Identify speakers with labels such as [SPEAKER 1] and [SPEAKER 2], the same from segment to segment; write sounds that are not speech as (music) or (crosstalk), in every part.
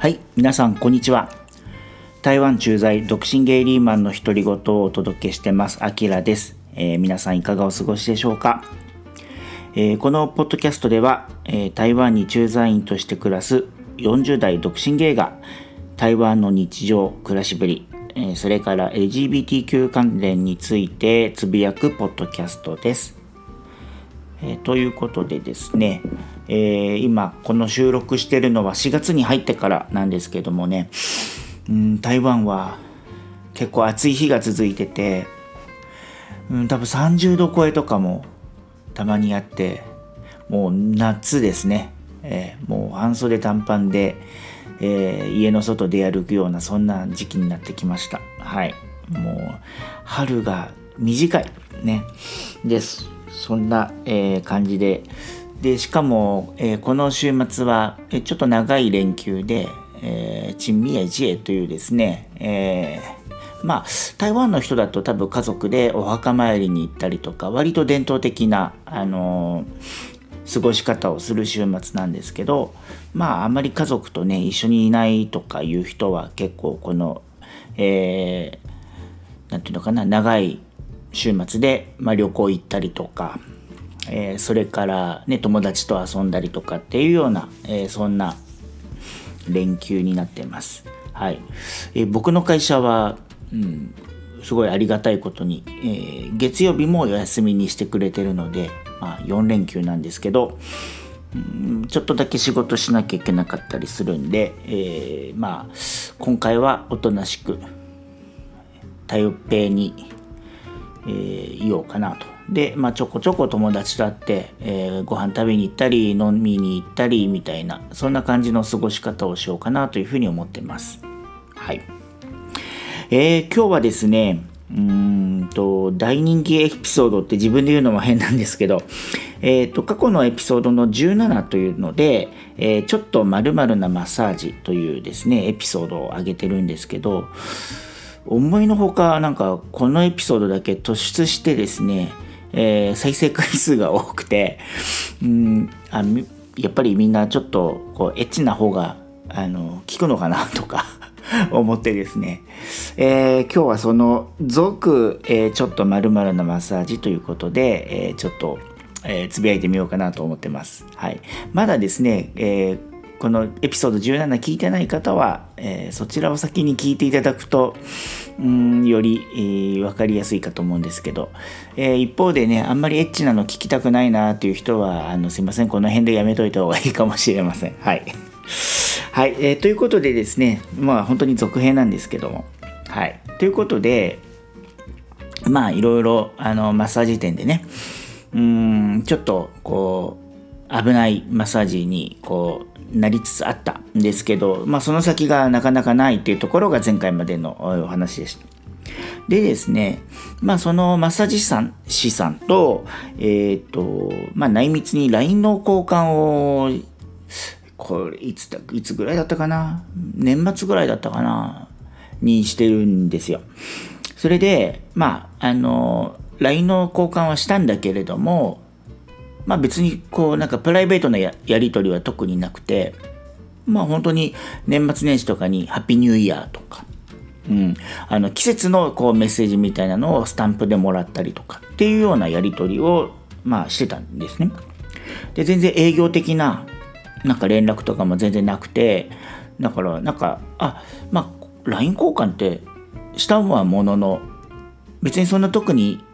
[SPEAKER 1] はい、皆さんこんにちは。台湾駐在独身ゲイリーマンの独り言をお届けしてます、あきらです、えー皆さんいかがお過ごしでしょうか、えーこのポッドキャストでは、えー台湾に駐在員として暮らす40代独身ゲイが台湾の日常、暮らしぶり、えそれから LGBTQ 関連についてつぶやくポッドキャストです。えということでですね、えー今この収録してるのは4月に入ってからなんですけどもね、うん、台湾は結構暑い日が続いてて、うん、多分30度超えとかもたまにあってもう夏ですね、えーもう半袖短パンで、えー家の外で歩くようなそんな時期になってきました。はい。もう春が短いね。です。そんな、えー感じででしかも、えーこの週末はえーちょっと長い連休で、えー、チンミエジエというですね、えーまあ台湾の人だと多分家族でお墓参りに行ったりとか割と伝統的な、あのー過ごし方をする週末なんですけどまああんまり家族とね一緒にいないとかいう人は結構この、えーていうのかな長い週末で、まあ、旅行行ったりとか、えーそれから、ね、友達と遊んだりとかっていうような、えーそんな連休になってます。はいえー僕の会社は、うん、すごいありがたいことに、え月曜日もお休みにしてくれてるので、まあ、4連休なんですけど、うんちょっとだけ仕事しなきゃいけなかったりするんで、えまあ今回はおとなしく台北に、えいようかなと。で、まあ、ちょこちょこ友達と会って、えーご飯食べに行ったり飲みに行ったりみたいなそんな感じの過ごし方をしようかなというふうに思ってます。はい。えー今日はですね、うんと、大人気エピソードって自分で言うのも変なんですけど、えーと、過去のエピソードの17というので、えーちょっと〇〇なマッサージというですね、エピソードを上げてるんですけど、思いのほか、なんか、このエピソードだけ突出してですね、えー再生回数が多くて、うんあやっぱりみんなちょっとこうエッチな方があの効くのかなとか (laughs) 思ってですね、えー今日はその「続、えーちょっとまるなマッサージ」ということで、えーちょっと、えつぶやいてみようかなと思ってます。はい、まだですね、えこのエピソード17聞いてない方は、えそちらを先に聞いていただくとうんより、えー分かりやすいかと思うんですけど、えー一方でねあんまりエッチなの聞きたくないなっていう人はあのすいませんこの辺でやめといた方がいいかもしれません。はい、はいえーということでですねまあ本当に続編なんですけども。はい、ということでまあいろいろあのマッサージ店でねうんちょっとこう危ないマッサージにこうなりつつあったんですけど、まあ、その先がなかなかないっていうところが前回までのお話でした。でですね、まあそのマッサージ師さん師さんと、えっ、と、まあ内密に LINE の交換を、これいつだ、いつぐらいだったかな？年末ぐらいだったかな？にしてるんですよ。それで、まあ、あの、LINE の交換はしたんだけれども、まあ別にこうなんかプライベートなやり取りは特になくて、まあ本当に年末年始とかにハッピーニューイヤーとか、うん、あの季節のこうメッセージみたいなのをスタンプでもらったりとかっていうようなやり取りをまあしてたんですね。で全然営業的ななんか連絡とかも全然なくてだからなんかあまあ LINE 交換ってしたはものの別にそんな特に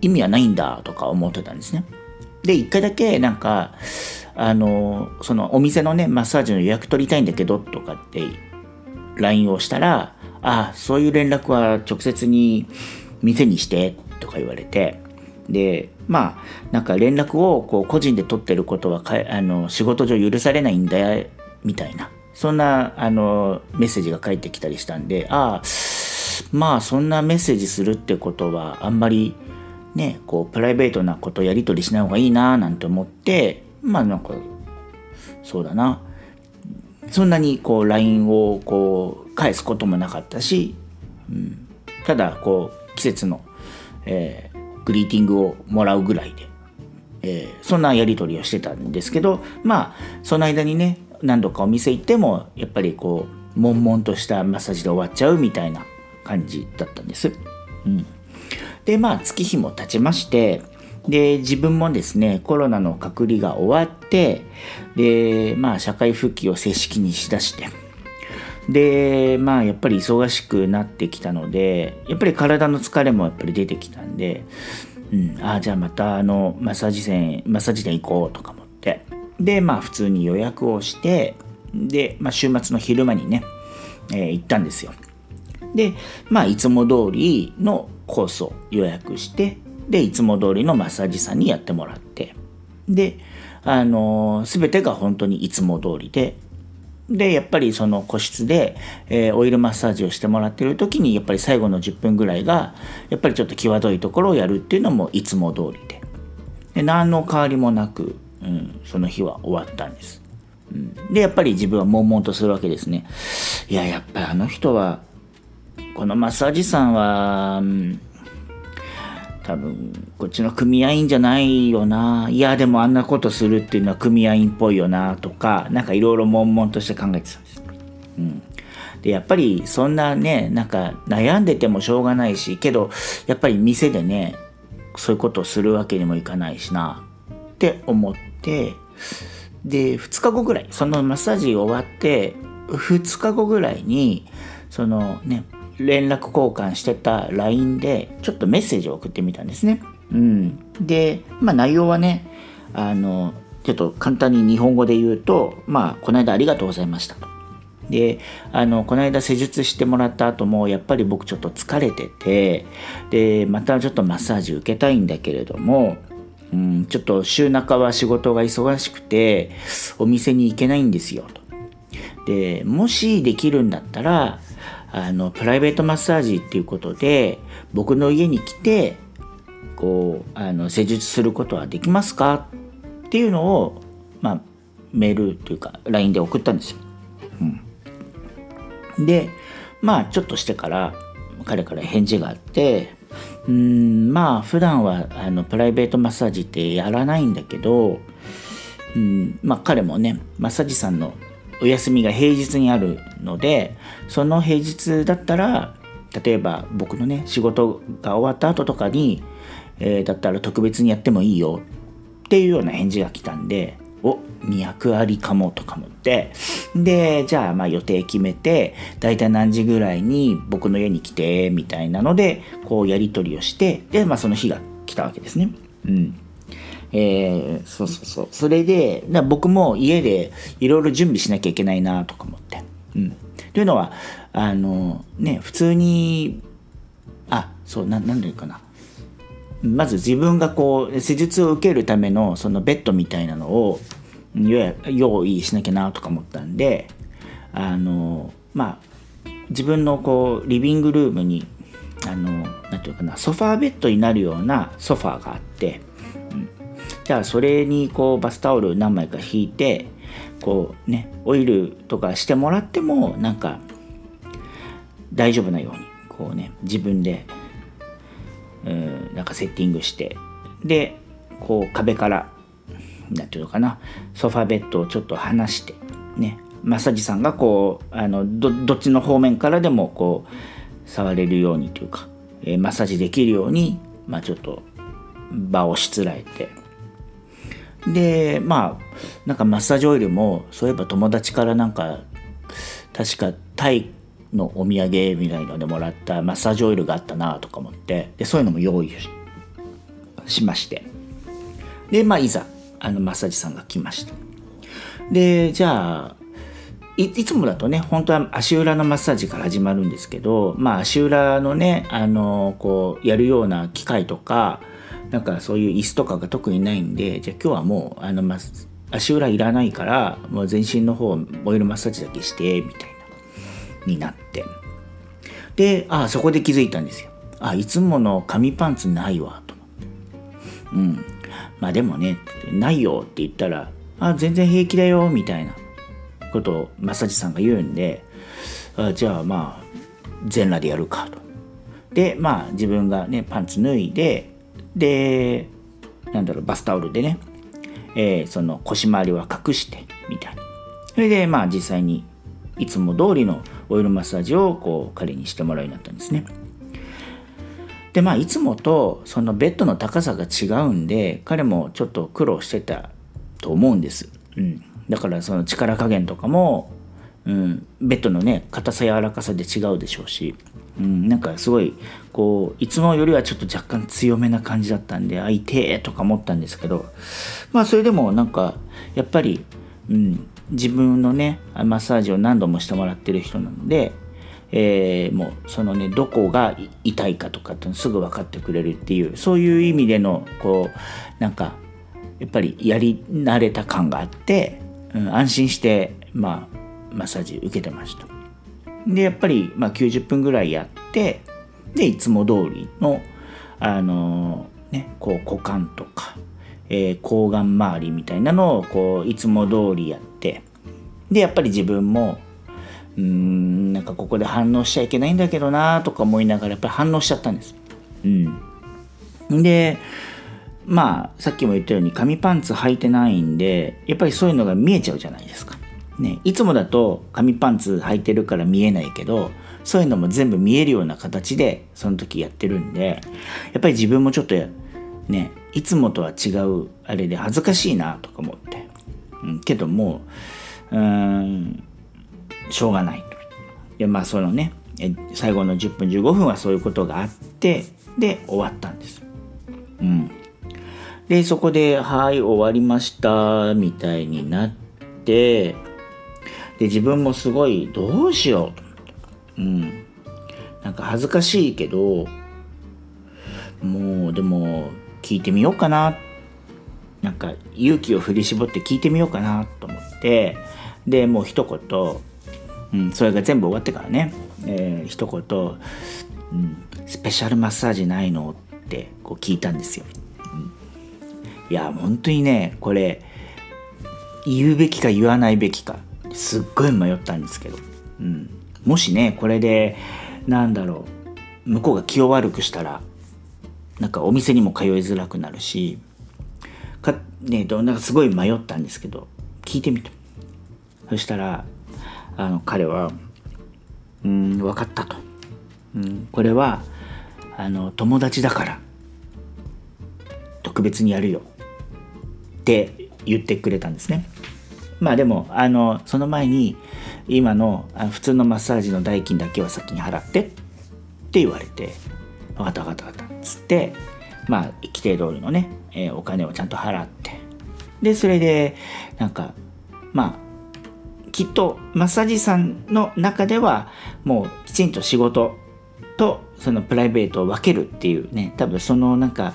[SPEAKER 1] 意味はないんだとか思ってたんですね。で一回だけなんかあのそのお店のねマッサージの予約取りたいんだけどとかって LINE をしたら「あそういう連絡は直接に店にして」とか言われてでまあなんか連絡をこう個人で取ってることはかあの仕事上許されないんだよみたいなそんなあのメッセージが返ってきたりしたんでああまあそんなメッセージするってことはあんまりねこうプライベートなことやり取りしない方がいいななんて思ってまあなんかそうだな。そんなにこう LINE をこう返すこともなかったし、うん、ただこう季節の、えーグリーティングをもらうぐらいで、えーそんなやり取りをしてたんですけどまあその間にね何度かお店行ってもやっぱりこう悶々としたマッサージで終わっちゃうみたいな感じだったんです。うん、でまあ月日も経ちましてで自分もですねコロナの隔離が終わってでまあ社会復帰を正式にしだしてでまあやっぱり忙しくなってきたのでやっぱり体の疲れもやっぱり出てきたんで、うん、ああじゃあまたあのマッサージ店マッサージ店行こうとか思ってでまあ普通に予約をしてで、まあ、週末の昼間にね、えー、行ったんですよ。でまあいつも通りのコースを予約してでいつも通りのマッサージさんにやってもらって。であのー、全てが本当にいつも通りででやっぱりその個室で、えー、オイルマッサージをしてもらってる時にやっぱり最後の10分ぐらいがやっぱりちょっと際どいところをやるっていうのもいつも通りで。で何の変わりもなく、うん、その日は終わったんです、うん、でやっぱり自分は悶々とするわけですね。いややっぱりあの人はこのマッサージさんは、多分こっちの組合員じゃないよないやでもあんなことするっていうのは組合員っぽいよなとかなんかいろいろ悶々として考えてたんです。うん、でやっぱりそんなねなんか悩んでてもしょうがないしけどやっぱり店でねそういうことをするわけにもいかないしなって思ってで2日後ぐらいそのマッサージ終わって2日後ぐらいにそのね連絡交換してた LINE でちょっとメッセージを送ってみたんですね。うん、で、まあ、内容はねあのちょっと簡単に日本語で言うと「まあ、この間ありがとうございました」と。であのこの間施術してもらった後もやっぱり僕ちょっと疲れててでまたちょっとマッサージ受けたいんだけれども、うん、ちょっと週中は仕事が忙しくてお店に行けないんですよと。でもしできるんだったらあのプライベートマッサージっていうことで僕の家に来てこうあの施術することはできますかっていうのを、まあ、メールというか LINE で送ったんですよ。うん、でまあちょっとしてから彼から返事があってうんまあ普段はあのプライベートマッサージってやらないんだけどうんまあ彼もねマッサージさんのお休みが平日にあるのでその平日だったら例えば僕のね仕事が終わった後とかに、えー、だったら特別にやってもいいよっていうような返事が来たんでお200ありかもとか思ってでじゃあまあ予定決めて大体何時ぐらいに僕の家に来てみたいなのでこうやり取りをしてでまあその日が来たわけですね。うんえー、そうそうそう。それで僕も家でいろいろ準備しなきゃいけないなとか思って。うん、というのはあのね普通にあそうななんていうかな。まず自分がこう施術を受けるためのそのベッドみたいなのを用意しなきゃなとか思ったんであのまあ自分のこうリビングルームにあのなんていうかなソファーベッドになるようなソファーがあってじゃあそれにこうバスタオル何枚か引いてこうねオイルとかしてもらってもなんか大丈夫なようにこうね自分でうんなんかセッティングしてでこう壁から何ていうのかなソファベッドをちょっと離してねマッサージさんがこうあのどっちの方面からでもこう触れるようにというか、えー、マッサージできるように、まあ、ちょっと場をしつらえてでまあなんかマッサージオイルもそういえば友達からなんか確かタイのお土産みたいなのでもらったマッサージオイルがあったなとか思ってでそういうのも用意しまして。でまあいざあのマッサージさんが来ました。でじゃあいいつもだとね本当は足裏のマッサージから始まるんですけどまあ足裏のねあのこうやるような機械とかなんかそういう椅子とかが特にないんでじゃあ今日はもうあの、ま、足裏いらないからもう全身の方オイルマッサージだけしてみたいなになって。でああそこで気づいたんですよ。あいつもの紙パンツないわと思って。うん。まあでもねないよって言ったらあ全然平気だよみたいなことをマッサージさんが言うんであじゃあまあ全裸でやるかと。でまあ自分がねパンツ脱いででなんだろうバスタオルでね、えー、その腰回りは隠してみたいそれでまあ実際にいつも通りのオイルマッサージをこう彼にしてもらうようになったんですね。でまあいつもとそのベッドの高さが違うんで彼もちょっと苦労してたと思うんです。うん、だからその力加減とかも、うん、ベッドのね硬さ柔らかさで違うでしょうし、うん、なんかすごいこういつもよりはちょっと若干強めな感じだったんであいてえとか思ったんですけど。まあそれでもなんかやっぱり、うん、自分のねマッサージを何度もしてもらってる人なのでえー、もうそのねどこが痛いかとかってすぐ分かってくれるっていうそういう意味でのこうなんかやっぱりやり慣れた感があって、うん、安心してまあマッサージ受けてましたでやっぱり、まあ、90分ぐらいやってでいつも通りのあのー、ねこう股間とか、えー、抗がん周りみたいなのをこういつも通りやってでやっぱり自分もうんなんかここで反応しちゃいけないんだけどなとか思いながらやっぱり反応しちゃったんです。うん、でまあさっきも言ったように紙パンツ履いてないんでやっぱりそういうのが見えちゃうじゃないですか。ね、いつもだと紙パンツ履いてるから見えないけどそういうのも全部見えるような形でその時やってるんでやっぱり自分もちょっとねいつもとは違うあれで恥ずかしいなとか思って、うん、けどもううんしょうがないと。でまあそのね最後の10分15分はそういうことがあってで終わったんです。うん、でそこで「はい終わりました」みたいになってで自分もすごいどうしよう。うん、なんか恥ずかしいけどもうでも聞いてみようかななんか勇気を振り絞って聞いてみようかなと思ってでもう一言うん、それが全部終わってからね、えー、一言、うん、スペシャルマッサージないの?」ってこう聞いたんですよ。うん、いや本当にねこれ言うべきか言わないべきかすっごい迷ったんですけど、うん、もしねこれでなんだろう向こうが気を悪くしたらなんかお店にも通いづらくなるしかねなんかすごい迷ったんですけど聞いてみたそしたらあの彼は「うん分かった」と、うん「これはあの友達だから特別にやるよ」って言ってくれたんですね。まあでもあのその前に今の普通のマッサージの代金だけは先に払ってって言われて「分かった分かった分かった」っつってまあ規定通りのね、えー、お金をちゃんと払ってでそれでなんかまあきっとマッサージさんの中ではもうきちんと仕事とそのプライベートを分けるっていうね多分そのなんか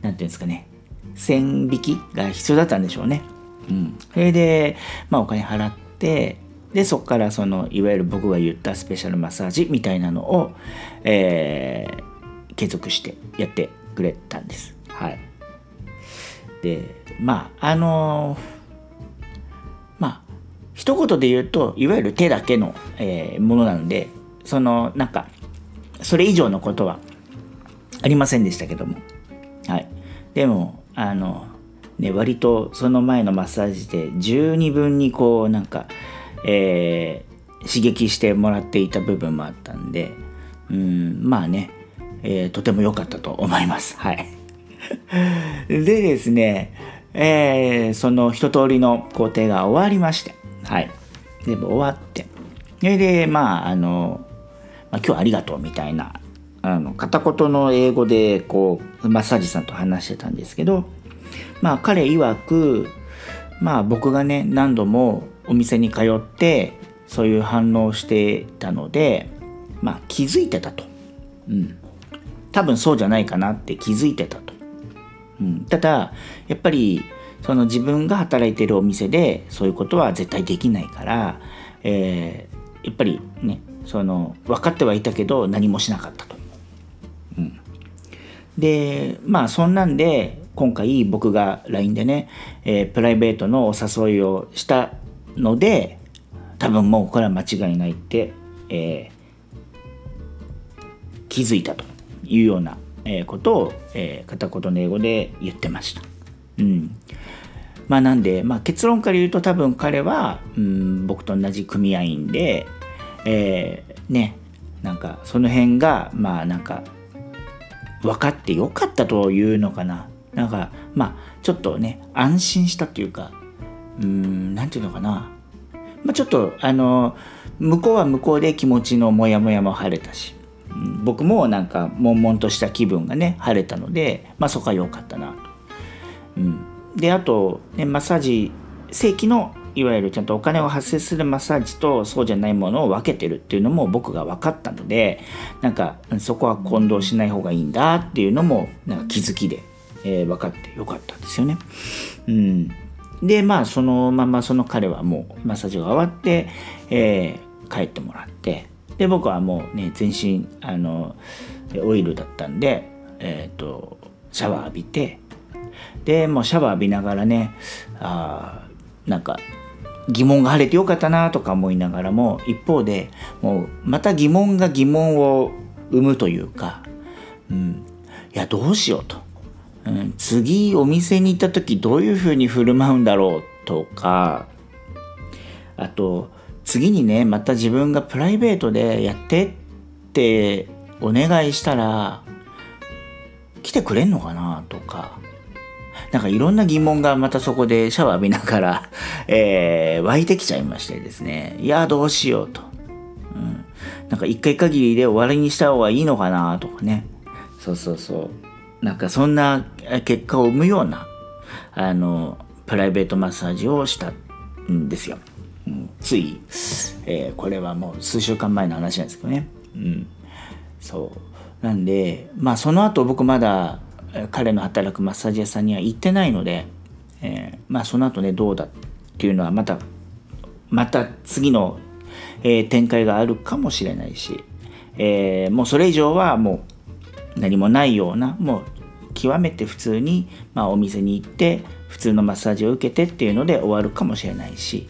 [SPEAKER 1] なんていうんですかね線引きが必要だったんでしょうね。うん、それで、まあ、お金払ってでそこからそのいわゆる僕が言ったスペシャルマッサージみたいなのを、えー、継続してやってくれたんです。はい、でまああのー一言で言うといわゆる手だけの、えー、ものなのでそのなんかそれ以上のことはありませんでしたけども。はい。でもあのね割とその前のマッサージで十二分にこうなんか、えー、刺激してもらっていた部分もあったんでうんまあね、えー、とても良かったと思いますはい (laughs) でですねえー、その一通りの工程が終わりましてはい。全部終わって。それで、まあ、あの、まあ、今日ありがとうみたいな、あの、片言の英語で、こう、マッサージさんと話してたんですけど、まあ、彼曰く、まあ、僕がね、何度もお店に通って、そういう反応をしてたので、まあ、気づいてたと。うん。多分そうじゃないかなって気づいてたと。うん、ただ、やっぱり、その自分が働いてるお店でそういうことは絶対できないから、えー、やっぱりねその分かってはいたけど何もしなかったと。うん、でまあそんなんで今回僕が LINE でね、えー、プライベートのお誘いをしたので多分もうこれは間違いないって、えー、気づいたというようなことを、えー、片言の英語で言ってました。うん、まあなんで、まあ、結論から言うと多分彼は、うん、僕と同じ組合員で、えー、ねなんかその辺がまあなんか分かってよかったというのかななんかまあちょっとね安心したというかうん何て言うのかな、まあ、ちょっとあの向こうは向こうで気持ちのモヤモヤも晴れたし、うん、僕もなんか悶々とした気分がね晴れたのでまあそこは良かったなと。うん、であと、ね、マッサージ正規のいわゆるちゃんとお金を発生するマッサージとそうじゃないものを分けてるっていうのも僕が分かったのでなんかそこは混同しない方がいいんだっていうのもなんか気づきで、えー、分かってよかったんですよね。うん、でまあそのままその彼はもうマッサージが終わって、えー、帰ってもらってで僕はもうね全身あのオイルだったんで、えーと、シャワー浴びてでもうシャワー浴びながらねあなんか疑問が晴れてよかったなとか思いながらも一方でもうまた疑問が疑問を生むというか、うん、いやどうしようと、うん、次お店に行った時どういうふうに振る舞うんだろうとかあと次にねまた自分がプライベートでやってってお願いしたら来てくれんのかなとかなんかいろんな疑問がまたそこでシャワー浴びながら、(laughs) えー、湧いてきちゃいましてですね。いや、どうしようと。うん。なんか一回限りで終わりにした方がいいのかなとかね。そうそうそう。なんかそんな結果を生むような、あの、プライベートマッサージをしたんですよ。うん、つい、えー、これはもう数週間前の話なんですけどね。うん。そう。なんで、まあその後僕まだ彼の働くマッサージ屋さんには行ってないので、えー、まあその後ねどうだっていうのはまたまた次の、えー、展開があるかもしれないし、えー、もうそれ以上はもう何もないようなもう極めて普通に、まあ、お店に行って普通のマッサージを受けてっていうので終わるかもしれないし、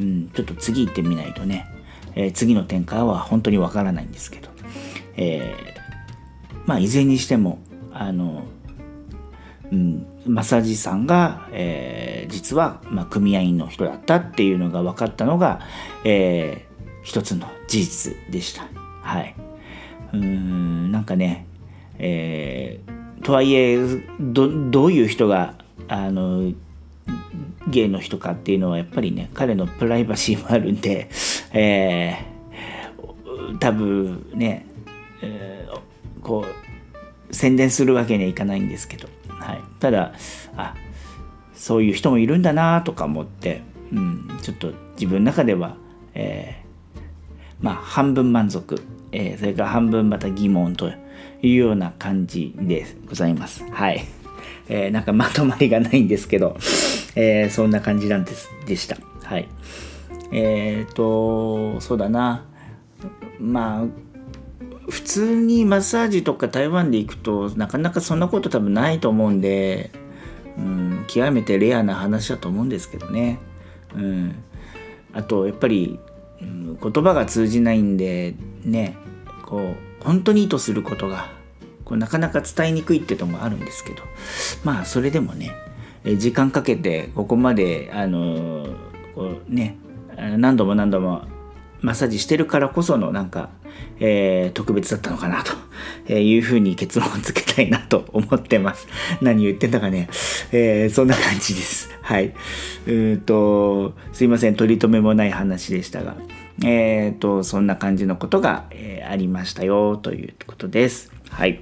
[SPEAKER 1] うん、ちょっと次行ってみないとね、えー、次の展開は本当にわからないんですけど、えー、まあいずれにしてもあのうん、マッサージさんが、えー、実は、まあ、組合員の人だったっていうのが分かったのが、えー、一つの事実でした。はい。うんなんかね、えー、とはいえどどういう人があのゲイの人かっていうのはやっぱりね彼のプライバシーもあるんで、えー、多分ね、えー、こう宣伝するわけにはいかないんですけど。はい、ただあそういう人もいるんだなとか思って、うん、ちょっと自分の中では、えー、まあ半分満足、えー、それから半分また疑問というような感じでございます。はい。(laughs) えー、なんかまとまりがないんですけど、(laughs) えー、そんな感じなんですでした。はい。えっ、ー、と、そうだな。まあ、普通にマッサージとか台湾で行くとなかなかそんなこと多分ないと思うんで、うん、極めてレアな話だと思うんですけどね。うん、あとやっぱり、うん、言葉が通じないんでねこう本当に意図することがこうなかなか伝えにくいっていうのもあるんですけどまあそれでもね時間かけてここまであのこうね何度も何度もマッサージしてるからこそのなんかえー、特別だったのかなというふうに結論をつけたいなと思ってます。何言ってんだかね、えー、そんな感じです。はい。うんと、すいません、取り留めもない話でしたが、えっ、ー、と、そんな感じのことが、えー、ありましたよということです。はい。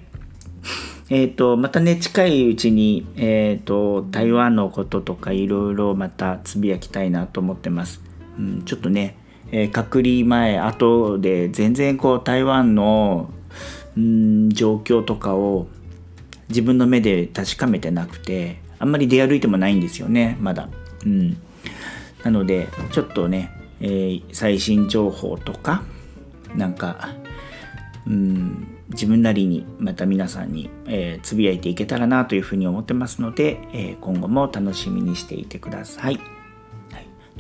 [SPEAKER 1] えっ、ー、と、またね、近いうちに、えっ、と、台湾のこととかいろいろまたつぶやきたいなと思ってます。うん、ちょっとね、えー、隔離前後で全然こう台湾のん状況とかを自分の目で確かめてなくてあんまり出歩いてもないんですよねまだ。うん、なのでちょっとね、えー、最新情報とかなんかうん自分なりにまた皆さんに、え、つぶやいていけたらなというふうに思ってますので、えー、今後も楽しみにしていてください。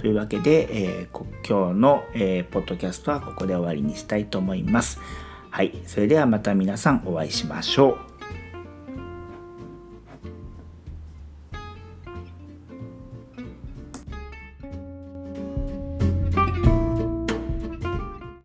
[SPEAKER 1] というわけで、えー、今日の、えー、ポッドキャストはここで終わりにしたいと思います。はい。それではまた皆さんお会いしましょう。